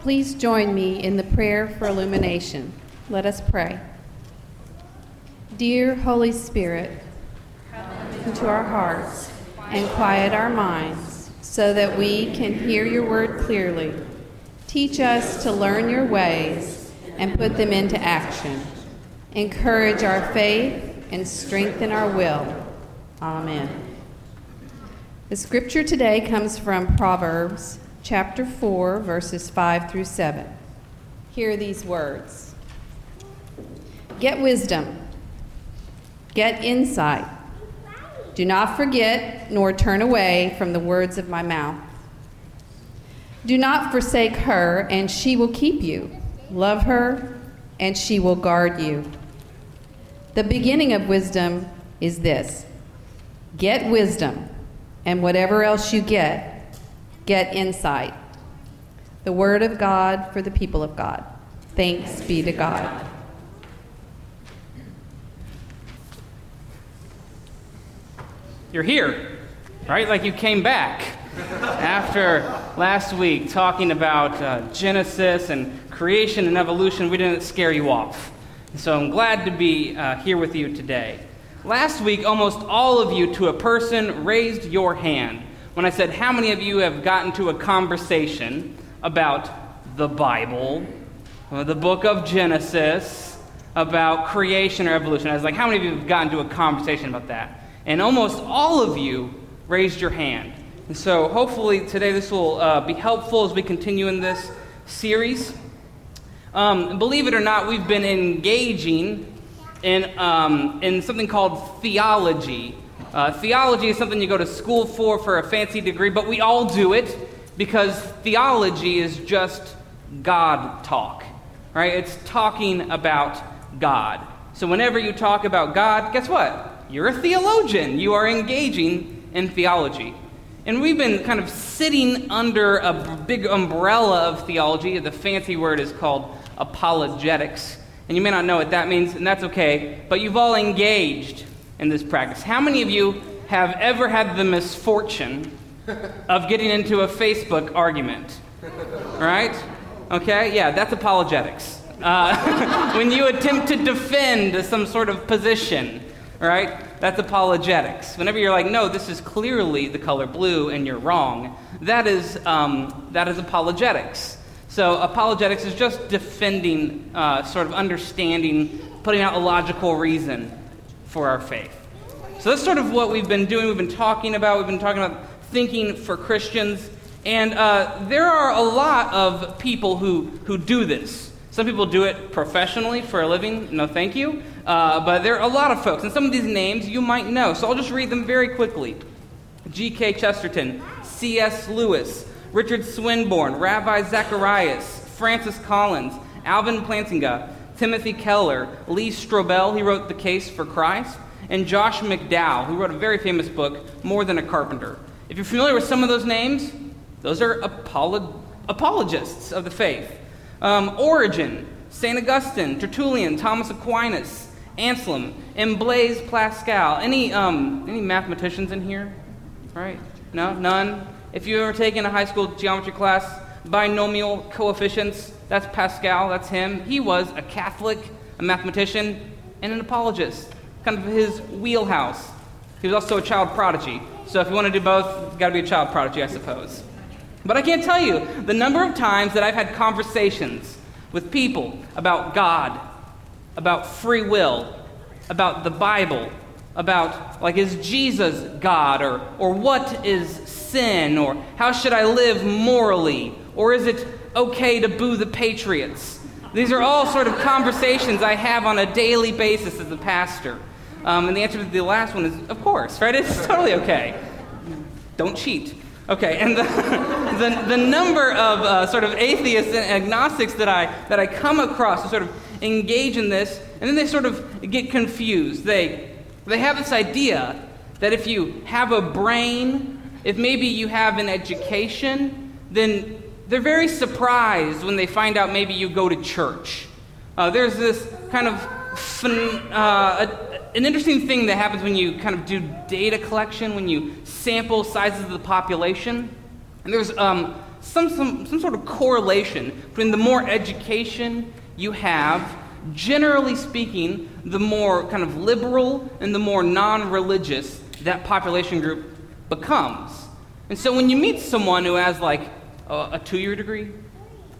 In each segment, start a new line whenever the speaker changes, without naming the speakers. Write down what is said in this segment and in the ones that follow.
Please join me in the prayer for illumination. Let us pray. Dear Holy Spirit, come into our hearts and quiet our minds so that we can hear your word clearly. Teach us to learn your ways and put them into action. Encourage our faith and strengthen our will. Amen. The scripture today comes from Proverbs chapter 4, verses 5 through 7. Hear these words Get wisdom, get insight. Do not forget nor turn away from the words of my mouth. Do not forsake her, and she will keep you. Love her, and she will guard you. The beginning of wisdom is this get wisdom, and whatever else you get, get insight. The word of God for the people of God. Thanks be to God.
You're here, right? Like you came back after last week talking about uh, Genesis and creation and evolution. We didn't scare you off. So I'm glad to be uh, here with you today. Last week, almost all of you, to a person, raised your hand when I said, How many of you have gotten to a conversation about the Bible, the book of Genesis, about creation or evolution? I was like, How many of you have gotten to a conversation about that? And almost all of you raised your hand. And so hopefully today this will uh, be helpful as we continue in this series. Um, believe it or not, we've been engaging in, um, in something called theology. Uh, theology is something you go to school for for a fancy degree, but we all do it because theology is just God talk, right? It's talking about God. So whenever you talk about God, guess what? You're a theologian. You are engaging in theology. And we've been kind of sitting under a big umbrella of theology. The fancy word is called apologetics. And you may not know what that means, and that's okay, but you've all engaged in this practice. How many of you have ever had the misfortune of getting into a Facebook argument? Right? Okay, yeah, that's apologetics. Uh, when you attempt to defend some sort of position, right? That's apologetics. Whenever you're like, no, this is clearly the color blue and you're wrong, that is, um, that is apologetics. So, apologetics is just defending, uh, sort of understanding, putting out a logical reason for our faith. So, that's sort of what we've been doing. We've been talking about. We've been talking about thinking for Christians. And uh, there are a lot of people who, who do this. Some people do it professionally for a living. No, thank you. Uh, but there are a lot of folks. And some of these names you might know. So, I'll just read them very quickly G.K. Chesterton, C.S. Lewis, Richard Swinburne, Ravi Zacharias, Francis Collins, Alvin Plantinga, Timothy Keller, Lee Strobel, he wrote The Case for Christ, and Josh McDowell, who wrote a very famous book, More Than a Carpenter. If you're familiar with some of those names, those are apolog- apologists of the faith. Um, Origen, St. Augustine, Tertullian, Thomas Aquinas, Anselm, and Blaise Pascal. Any, um, any mathematicians in here? Right? No? None? If you ever taken a high school geometry class, binomial coefficients, that's Pascal, that's him. He was a Catholic, a mathematician, and an apologist. Kind of his wheelhouse. He was also a child prodigy. So if you want to do both, got to be a child prodigy, I suppose. But I can't tell you the number of times that I've had conversations with people about God, about free will, about the Bible, about like is Jesus God or or what is sin or how should I live morally or is it okay to boo the patriots? These are all sort of conversations I have on a daily basis as a pastor. Um, and the answer to the last one is of course, right? It's totally okay. Don't cheat. Okay, and the, the, the number of uh, sort of atheists and agnostics that I, that I come across who sort of engage in this, and then they sort of get confused. They, they have this idea that if you have a brain, if maybe you have an education, then they're very surprised when they find out maybe you go to church. Uh, there's this kind of uh, a, an interesting thing that happens when you kind of do data collection, when you sample sizes of the population. And there's um, some, some, some sort of correlation between the more education you have, generally speaking, the more kind of liberal and the more non religious that population group becomes. And so when you meet someone who has like a, a two year degree,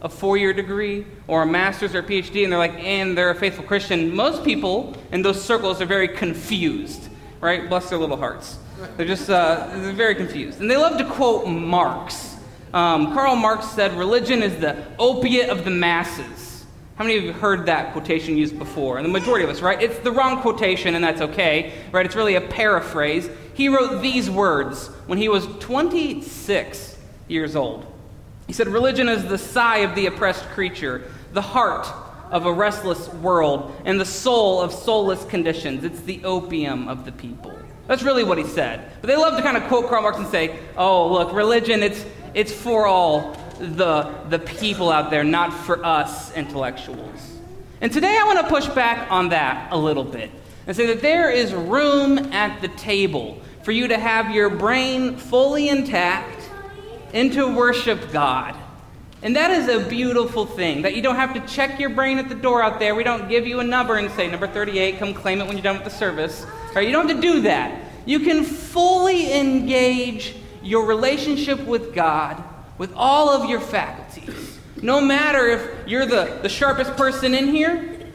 a four year degree, or a master's or a PhD, and they're like, and they're a faithful Christian, most people in those circles are very confused, right? Bless their little hearts. They're just uh, they're very confused. And they love to quote Marx. Um, Karl Marx said, Religion is the opiate of the masses. How many of you have heard that quotation used before? And the majority of us, right? It's the wrong quotation, and that's okay, right? It's really a paraphrase. He wrote these words when he was 26 years old. He said, Religion is the sigh of the oppressed creature, the heart of a restless world, and the soul of soulless conditions. It's the opium of the people. That's really what he said. But they love to kind of quote Karl Marx and say, oh, look, religion, it's, it's for all the, the people out there, not for us intellectuals. And today I want to push back on that a little bit and say that there is room at the table for you to have your brain fully intact and to worship God. And that is a beautiful thing that you don't have to check your brain at the door out there. We don't give you a number and say, number 38, come claim it when you're done with the service. Right? You don't have to do that. You can fully engage your relationship with God with all of your faculties. No matter if you're the, the sharpest person in here,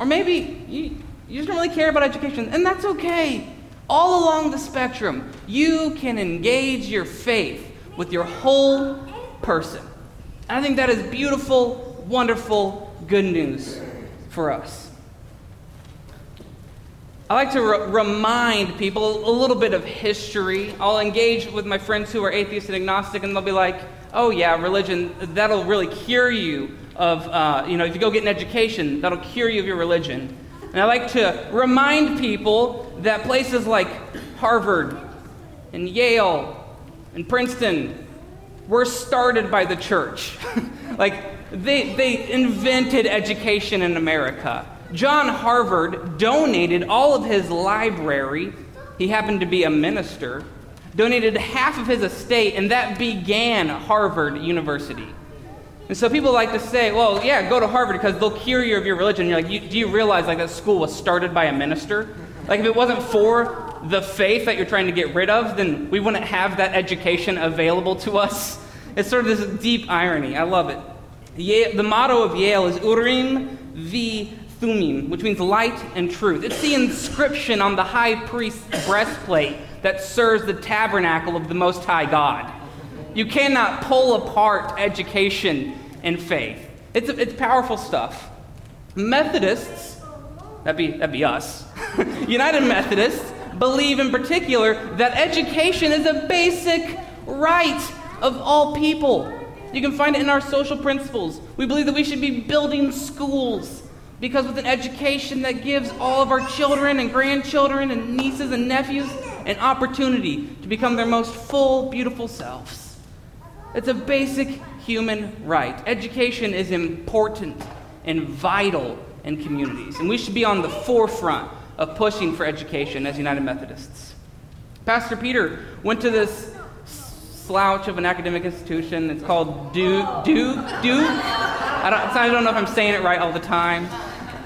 or maybe you, you just don't really care about education, and that's okay. All along the spectrum, you can engage your faith with your whole person. And I think that is beautiful, wonderful, good news for us. I like to re- remind people a little bit of history. I'll engage with my friends who are atheist and agnostic, and they'll be like, oh, yeah, religion, that'll really cure you of, uh, you know, if you go get an education, that'll cure you of your religion. And I like to remind people that places like Harvard and Yale and Princeton were started by the church. like, they, they invented education in America. John Harvard donated all of his library. He happened to be a minister. Donated half of his estate, and that began Harvard University. And so people like to say, well, yeah, go to Harvard because they'll cure you of your religion. You're like, you, do you realize like that school was started by a minister? Like if it wasn't for the faith that you're trying to get rid of, then we wouldn't have that education available to us. It's sort of this deep irony. I love it. Yale, the motto of Yale is Urim vi Thummim, which means light and truth. It's the inscription on the high priest's breastplate that serves the tabernacle of the Most High God. You cannot pull apart education and faith. It's, it's powerful stuff. Methodists, that'd be, that'd be us, United Methodists, believe in particular that education is a basic right of all people. You can find it in our social principles. We believe that we should be building schools because with an education that gives all of our children and grandchildren and nieces and nephews an opportunity to become their most full, beautiful selves. It's a basic human right. Education is important and vital in communities, and we should be on the forefront of pushing for education as United Methodists. Pastor Peter went to this slouch of an academic institution. It's called Duke. Duke? Duke? I don't, I don't know if I'm saying it right all the time.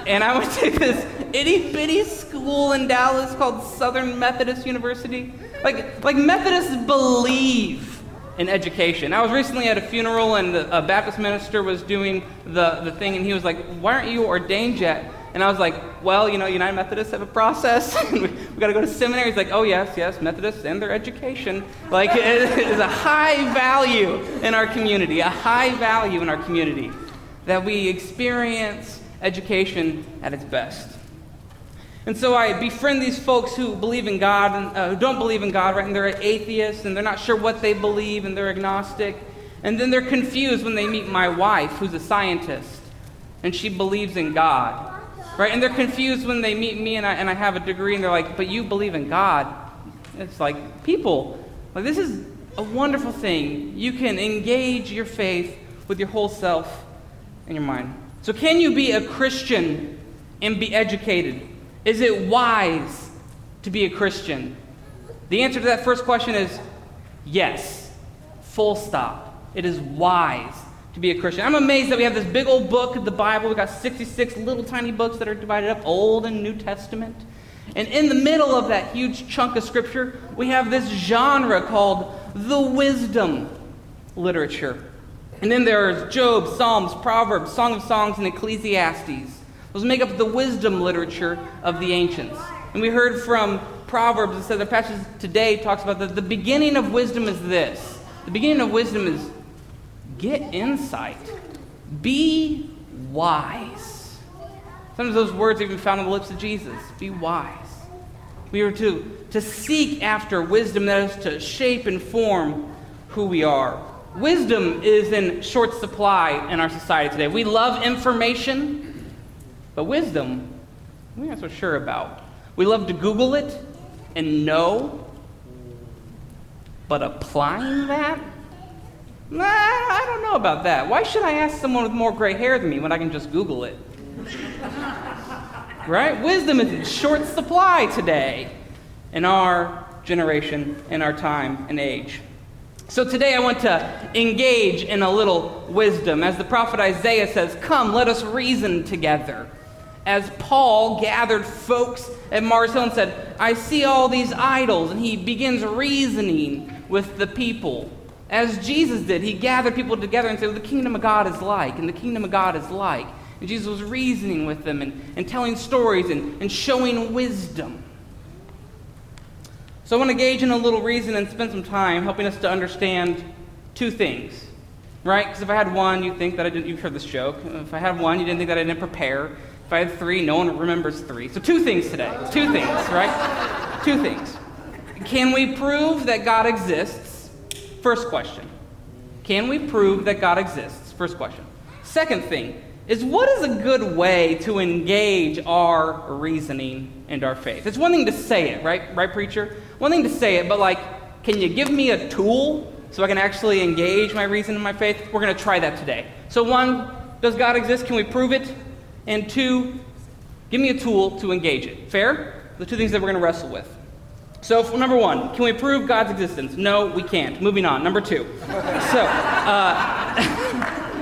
And I went to this itty bitty school in Dallas called Southern Methodist University. Like, like Methodists believe in education. I was recently at a funeral and a Baptist minister was doing the, the thing, and he was like, Why aren't you ordained yet? And I was like, well, you know, United Methodists have a process. we, we got to go to seminary. He's like, oh, yes, yes, Methodists and their education. Like, it is a high value in our community, a high value in our community that we experience education at its best. And so I befriend these folks who believe in God and uh, who don't believe in God, right? And they're atheists and they're not sure what they believe and they're agnostic. And then they're confused when they meet my wife, who's a scientist, and she believes in God. Right? And they're confused when they meet me and I, and I have a degree and they're like, but you believe in God. It's like, people, like this is a wonderful thing. You can engage your faith with your whole self and your mind. So, can you be a Christian and be educated? Is it wise to be a Christian? The answer to that first question is yes. Full stop. It is wise to be a Christian. I'm amazed that we have this big old book the Bible. We've got 66 little tiny books that are divided up, Old and New Testament. And in the middle of that huge chunk of Scripture, we have this genre called the wisdom literature. And then there's Job, Psalms, Proverbs, Song of Songs, and Ecclesiastes. Those make up the wisdom literature of the ancients. And we heard from Proverbs, it says the passage today talks about that the beginning of wisdom is this. The beginning of wisdom is get insight. Be wise. Sometimes those words are even found on the lips of Jesus. Be wise. We are to, to seek after wisdom that is to shape and form who we are. Wisdom is in short supply in our society today. We love information, but wisdom, we're not so sure about. We love to Google it and know, but applying that? Nah, I don't know about that. Why should I ask someone with more gray hair than me when I can just Google it? right? Wisdom is in short supply today in our generation, in our time and age. So today I want to engage in a little wisdom. As the prophet Isaiah says, Come, let us reason together. As Paul gathered folks at Mars Hill and said, I see all these idols, and he begins reasoning with the people. As Jesus did, he gathered people together and said, well, The kingdom of God is like, and the kingdom of God is like. And Jesus was reasoning with them and, and telling stories and, and showing wisdom. So I want to engage in a little reason and spend some time helping us to understand two things. Right? Because if I had one, you'd think that I didn't, you've heard this joke. If I had one, you didn't think that I didn't prepare. If I had three, no one remembers three. So two things today. Two things, right? two things. Can we prove that God exists? First question. Can we prove that God exists? First question. Second thing is what is a good way to engage our reasoning and our faith? It's one thing to say it, right? Right, preacher? One thing to say it, but like, can you give me a tool so I can actually engage my reason and my faith? We're going to try that today. So, one, does God exist? Can we prove it? And two, give me a tool to engage it. Fair? The two things that we're going to wrestle with. So, number one, can we prove God's existence? No, we can't. Moving on. Number two. So, uh,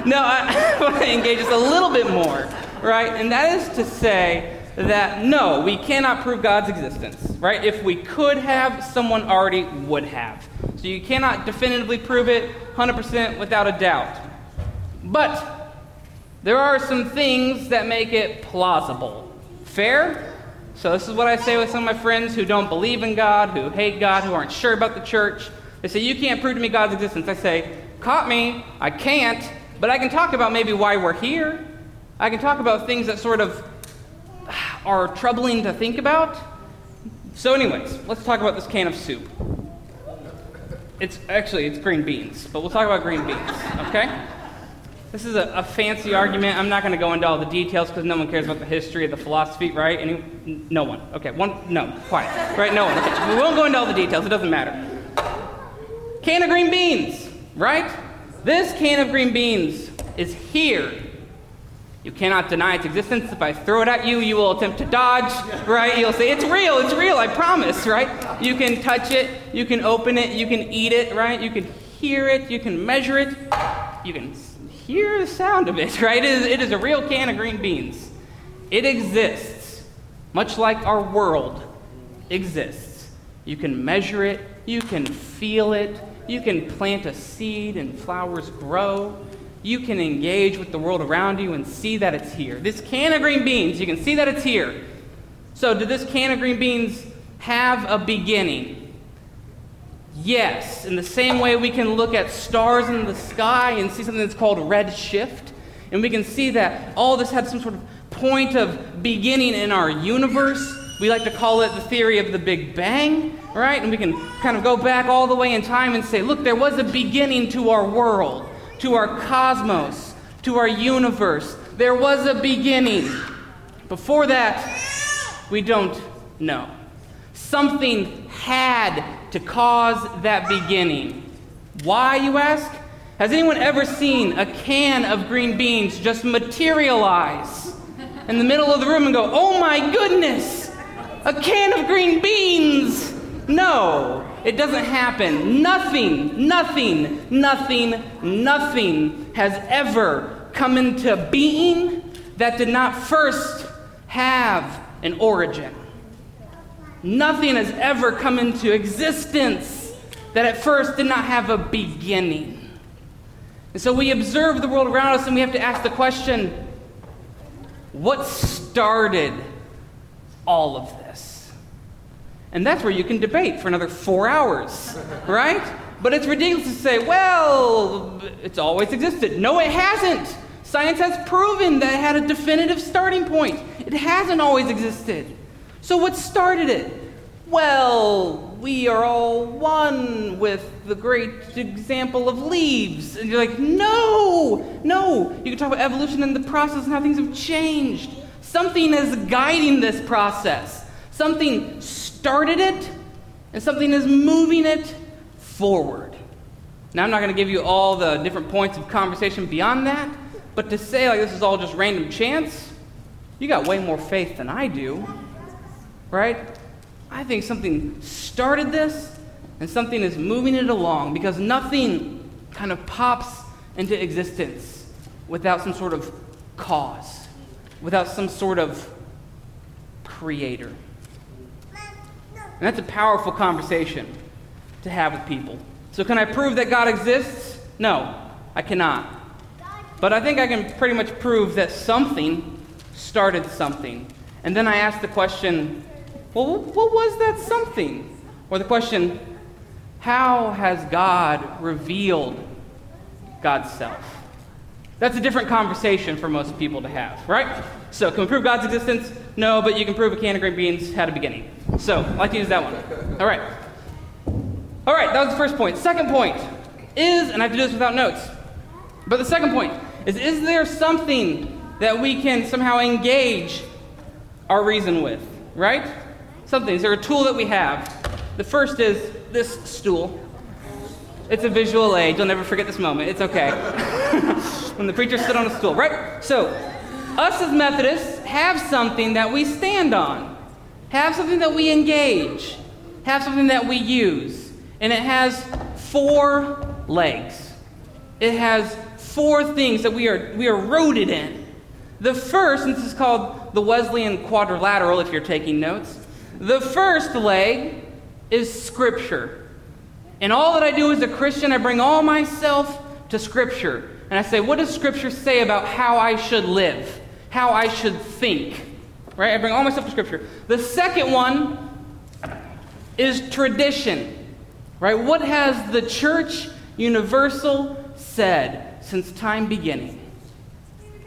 no, I, I want to engage just a little bit more, right? And that is to say, that no, we cannot prove God's existence, right? If we could have, someone already would have. So you cannot definitively prove it 100% without a doubt. But there are some things that make it plausible. Fair? So this is what I say with some of my friends who don't believe in God, who hate God, who aren't sure about the church. They say, You can't prove to me God's existence. I say, Caught me. I can't. But I can talk about maybe why we're here. I can talk about things that sort of are troubling to think about. So, anyways, let's talk about this can of soup. It's actually it's green beans, but we'll talk about green beans, okay? This is a, a fancy argument. I'm not going to go into all the details because no one cares about the history of the philosophy, right? Any, no one. Okay, one. No, quiet. Right? No one. Okay. We won't go into all the details. It doesn't matter. Can of green beans, right? This can of green beans is here you cannot deny its existence. If I throw it at you, you will attempt to dodge, right? You'll say, It's real, it's real, I promise, right? You can touch it, you can open it, you can eat it, right? You can hear it, you can measure it, you can hear the sound of it, right? It is, it is a real can of green beans. It exists, much like our world exists. You can measure it, you can feel it, you can plant a seed and flowers grow you can engage with the world around you and see that it's here. This can of green beans, you can see that it's here. So, did this can of green beans have a beginning? Yes. In the same way, we can look at stars in the sky and see something that's called red shift. And we can see that all this had some sort of point of beginning in our universe. We like to call it the theory of the Big Bang, right? And we can kind of go back all the way in time and say, look, there was a beginning to our world to our cosmos, to our universe. There was a beginning. Before that, we don't know. Something had to cause that beginning. Why, you ask? Has anyone ever seen a can of green beans just materialize in the middle of the room and go, oh my goodness, a can of green beans? No. it doesn't happen. Nothing, nothing, nothing, nothing has ever come into being that did not first have an origin. Nothing has ever come into existence that at first did not have a beginning. And so we observe the world around us and we have to ask the question what started all of this? And that's where you can debate for another four hours, right? But it's ridiculous to say, well, it's always existed. No, it hasn't. Science has proven that it had a definitive starting point. It hasn't always existed. So, what started it? Well, we are all one with the great example of leaves. And you're like, no, no. You can talk about evolution and the process and how things have changed. Something is guiding this process, something started it, and something is moving it forward. Now, I'm not going to give you all the different points of conversation beyond that, but to say like this is all just random chance, you got way more faith than I do, right? I think something started this and something is moving it along because nothing kind of pops into existence without some sort of cause, without some sort of creator. And that's a powerful conversation to have with people. So, can I prove that God exists? No, I cannot. But I think I can pretty much prove that something started something. And then I ask the question well, what was that something? Or the question, how has God revealed God's self? That's a different conversation for most people to have, right? So, can we prove God's existence? No, but you can prove a can of green beans had a beginning. So, I like to use that one. All right. All right, that was the first point. Second point is, and I have to do this without notes, but the second point is is there something that we can somehow engage our reason with, right? Something. Is there a tool that we have? The first is this stool. It's a visual aid. You'll never forget this moment. It's okay. when the preacher stood on a stool, right? So, us as Methodists have something that we stand on, have something that we engage, have something that we use. And it has four legs. It has four things that we are, we are rooted in. The first, and this is called the Wesleyan quadrilateral if you're taking notes, the first leg is Scripture. And all that I do as a Christian, I bring all myself to Scripture. And I say, what does Scripture say about how I should live? How I should think? Right? I bring all myself to Scripture. The second one is tradition. Right? What has the church universal said since time beginning?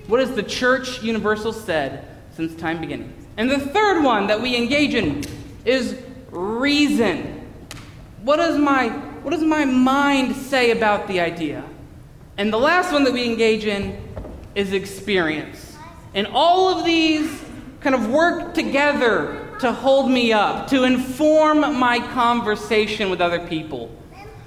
What has the church universal said since time beginning? And the third one that we engage in is reason. What does my, what does my mind say about the idea? And the last one that we engage in is experience. And all of these kind of work together to hold me up, to inform my conversation with other people.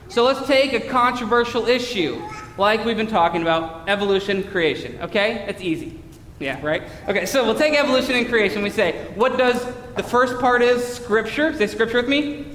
So let's take a controversial issue, like we've been talking about evolution, creation. Okay? It's easy. Yeah, right? Okay, so we'll take evolution and creation. We say, what does the first part is scripture? Say scripture with me.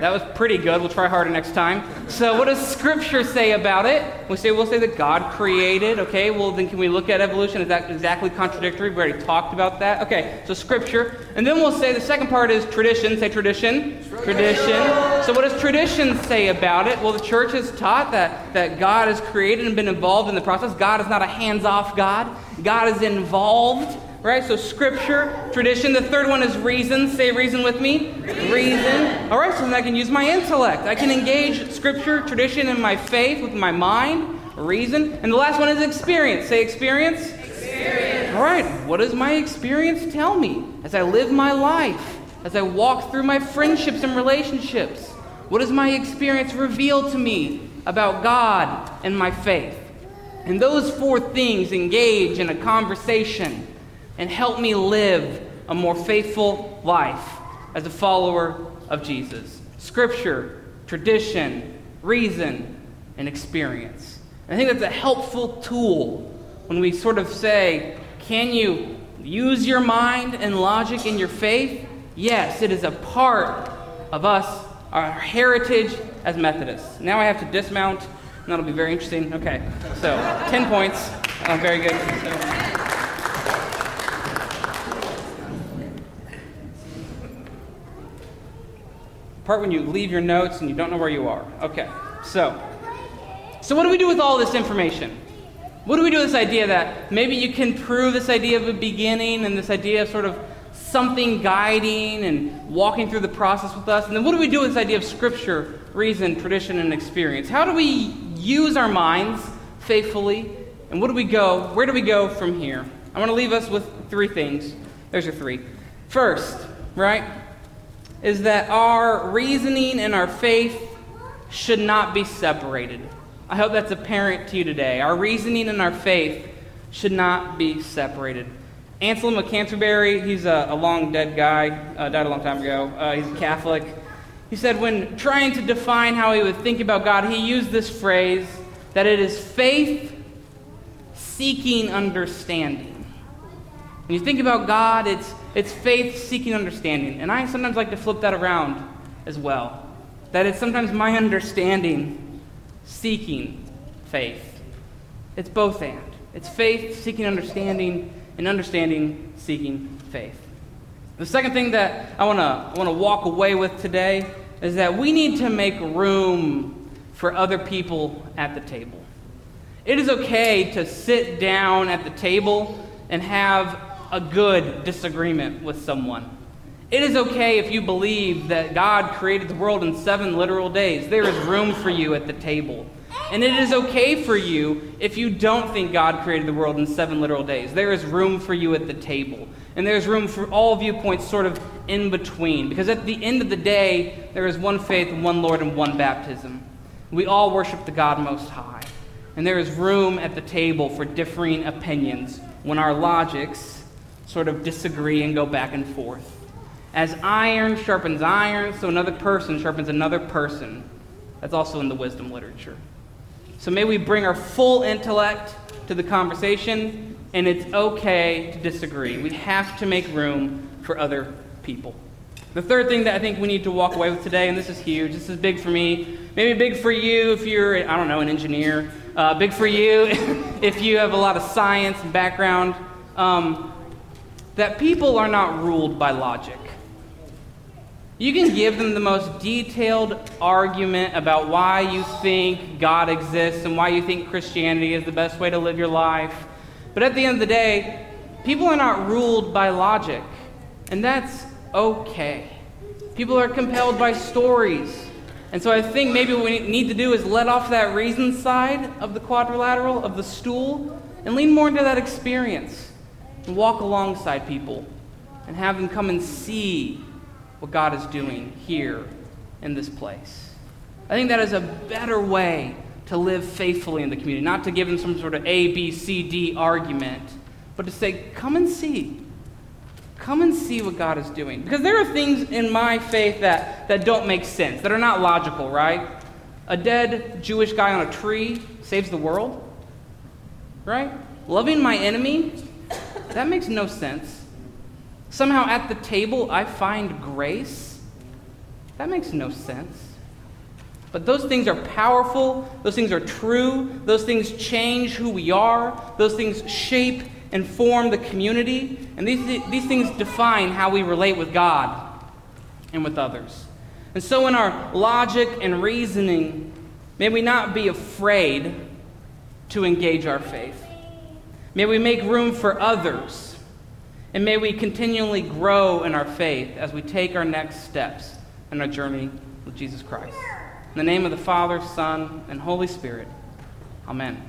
That was pretty good. We'll try harder next time. So what does scripture say about it? We say we'll say that God created. Okay, well then can we look at evolution? Is that exactly contradictory? We already talked about that. Okay, so scripture. And then we'll say the second part is tradition. Say tradition. Tradition. So what does tradition say about it? Well, the church has taught that, that God has created and been involved in the process. God is not a hands-off God. God is involved, right? So scripture, tradition. The third one is reason. Say reason with me. Reason. All right, so then I can use my intellect. I can engage scripture, tradition, and my faith with my mind, reason. And the last one is experience. Say experience. Experience. All right, what does my experience tell me as I live my life, as I walk through my friendships and relationships? What does my experience reveal to me about God and my faith? And those four things engage in a conversation and help me live a more faithful life as a follower of Jesus. Scripture, tradition, reason, and experience. And I think that's a helpful tool when we sort of say, can you use your mind and logic in your faith? Yes, it is a part of us, our heritage as Methodists. Now I have to dismount, and that'll be very interesting. Okay, so 10 points. Oh, very good. So, part when you leave your notes and you don't know where you are. Okay, so, so what do we do with all this information? What do we do with this idea that maybe you can prove this idea of a beginning and this idea of sort of something guiding and walking through the process with us? And then what do we do with this idea of scripture, reason, tradition, and experience? How do we use our minds faithfully? And what do we go? Where do we go from here? I want to leave us with three things. There's your three. First, right? Is that our reasoning and our faith should not be separated. I hope that's apparent to you today. Our reasoning and our faith should not be separated. Anselm of Canterbury, he's a, a long dead guy, uh, died a long time ago. Uh, he's a Catholic. He said, when trying to define how he would think about God, he used this phrase that it is faith seeking understanding. When you think about God, it's, it's faith seeking understanding. And I sometimes like to flip that around as well. That it's sometimes my understanding seeking faith. It's both and. It's faith seeking understanding and understanding seeking faith. The second thing that I want to I want to walk away with today is that we need to make room for other people at the table. It is okay to sit down at the table and have a good disagreement with someone. It is okay if you believe that God created the world in seven literal days. There is room for you at the table. And it is okay for you if you don't think God created the world in seven literal days. There is room for you at the table. And there's room for all viewpoints sort of in between. Because at the end of the day, there is one faith, one Lord, and one baptism. We all worship the God Most High. And there is room at the table for differing opinions when our logics sort of disagree and go back and forth. As iron sharpens iron, so another person sharpens another person. That's also in the wisdom literature. So may we bring our full intellect to the conversation, and it's okay to disagree. We have to make room for other people. The third thing that I think we need to walk away with today, and this is huge, this is big for me, maybe big for you if you're, I don't know, an engineer, uh, big for you if you have a lot of science and background. Um, that people are not ruled by logic. You can give them the most detailed argument about why you think God exists and why you think Christianity is the best way to live your life. But at the end of the day, people are not ruled by logic, and that's okay. People are compelled by stories. And so I think maybe what we need to do is let off that reason side of the quadrilateral, of the stool, and lean more into that experience and walk alongside people and have them come and see what God is doing here in this place. I think that is a better way to live faithfully in the community, not to give them some sort of A, B, C, D argument, but to say, come and see. Come and see what God is doing. Because there are things in my faith that, that don't make sense, that are not logical, right? A dead Jewish guy on a tree saves the world, right? Loving my enemy that makes no sense. Somehow at the table I find grace. That makes no sense. But those things are powerful, those things are true, those things change who we are, those things shape and form the community, and these, these things define how we relate with God and with others. And so, in our logic and reasoning, may we not be afraid to engage our faith. May we make room for others. And may we continually grow in our faith as we take our next steps in our journey with Jesus Christ. In the name of the Father, Son, and Holy Spirit, Amen.